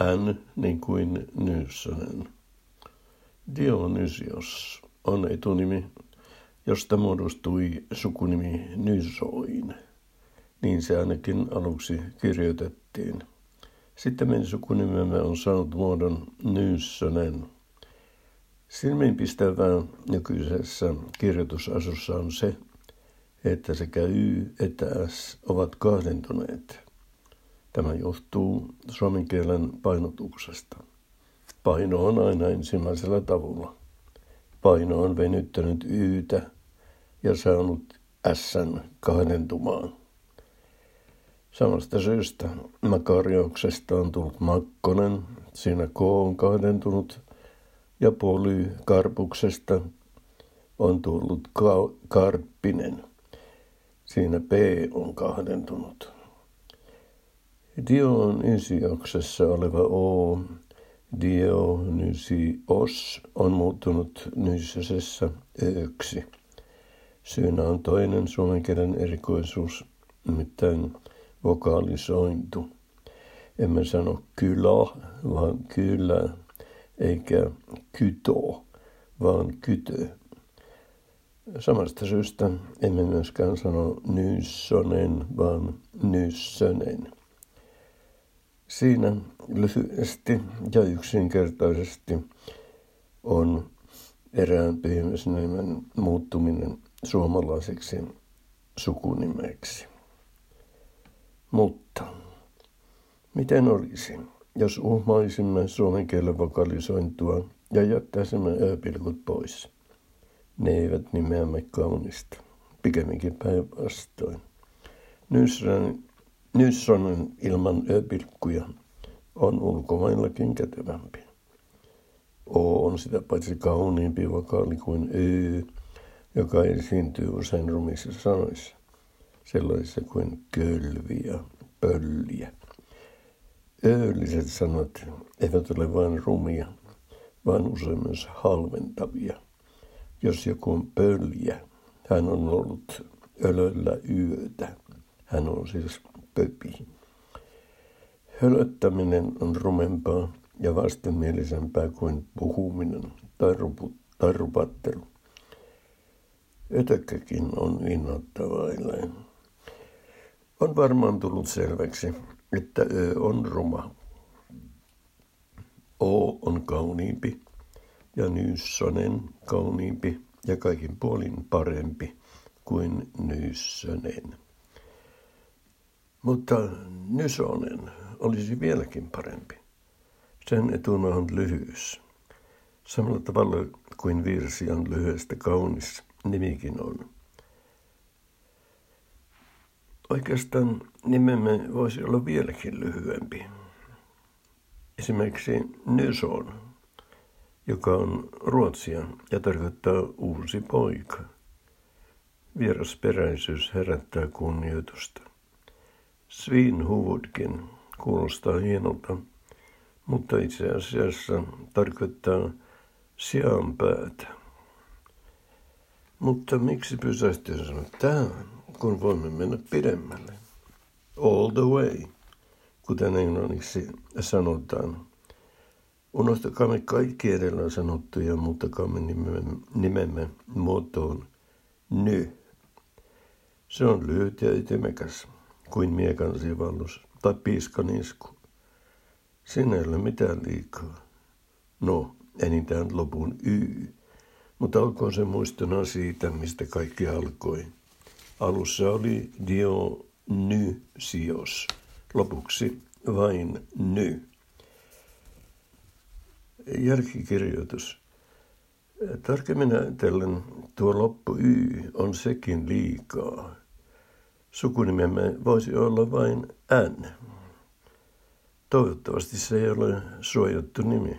N niin kuin Nyssonen. Dionysios on etunimi, josta muodostui sukunimi Nysoin. Niin se ainakin aluksi kirjoitettiin. Sitten sukunimemme on saanut muodon Nyssonen. Silmiinpistävää nykyisessä kirjoitusasussa on se, että sekä Y että S ovat kahdentuneet. Tämä johtuu suomen kielen painotuksesta. Paino on aina ensimmäisellä tavulla. Paino on venyttänyt Ytä ja saanut Sn kahdentumaan. Samasta syystä Makariauksesta on tullut Makkonen, siinä K on kahdentunut, ja Poly Karpuksesta on tullut ka- Karppinen. Siinä P on kahdentunut. Dionysioksessa oleva O, Dionysios, on muuttunut Nysösessä ööksi. Syynä on toinen suomen kielen erikoisuus, nimittäin vokaalisointu. Emme sano kyllä, vaan kyllä, eikä kyto, vaan kytö. Samasta syystä emme myöskään sano nyssonen, vaan nyssönen. Siinä lyhyesti ja yksinkertaisesti on erään pyhimysnimen muuttuminen suomalaiseksi sukunimeksi. Mutta miten olisi, jos uhmaisimme suomen kielen vokalisointua ja jättäisimme ö-pilkut pois? Ne eivät nimeämme kaunista, pikemminkin päinvastoin. Nyssonen ilman ö-pilkkuja on ulkomaillakin kätevämpi. O on sitä paitsi kauniimpi vokaali kuin Ö, joka esiintyy usein rumissa sanoissa, sellaisissa kuin kölvi ja pölliä. Öölliset sanat eivät ole vain rumia, vaan usein myös halventavia. Jos joku on pöljä, hän on ollut ölöllä yötä. Hän on siis pöpi. Hölöttäminen on rumempaa ja vastenmielisempää kuin puhuminen tai, rupu, tai rupattelu. Ötökkäkin on innoittavailleen. On varmaan tullut selväksi, että Ö on ruma. O on kauniimpi ja Nyssonen kauniimpi ja kaikin puolin parempi kuin Nyssönen. Mutta Nysonen olisi vieläkin parempi. Sen etuna on lyhyys. Samalla tavalla kuin virsi on lyhyestä kaunis, nimikin on. Oikeastaan nimemme voisi olla vieläkin lyhyempi. Esimerkiksi Nyson, joka on ruotsia ja tarkoittaa uusi poika. Vierasperäisyys herättää kunnioitusta. Svinhuvudkin kuulostaa hienolta, mutta itse asiassa tarkoittaa sianpäätä. Mutta miksi pysähtyä sanoa tähän, kun voimme mennä pidemmälle? All the way, kuten englanniksi sanotaan. Unohtakaamme kaikki edellä sanottu ja muuttakaamme nimemme, nimemme muotoon ny. Se on lyhyt ja ytimekäs kuin miekan sivallus tai piiskan isku. Siinä ei ole mitään liikaa. No, enintään lopun Y. Mutta olkoon se muistona siitä, mistä kaikki alkoi. Alussa oli Dionysios, lopuksi vain ny. Jälkikirjoitus. Tarkemmin ajatellen tuo loppu Y on sekin liikaa. Sukunimemme voisi olla vain N. Toivottavasti se ei ole suojattu nimi.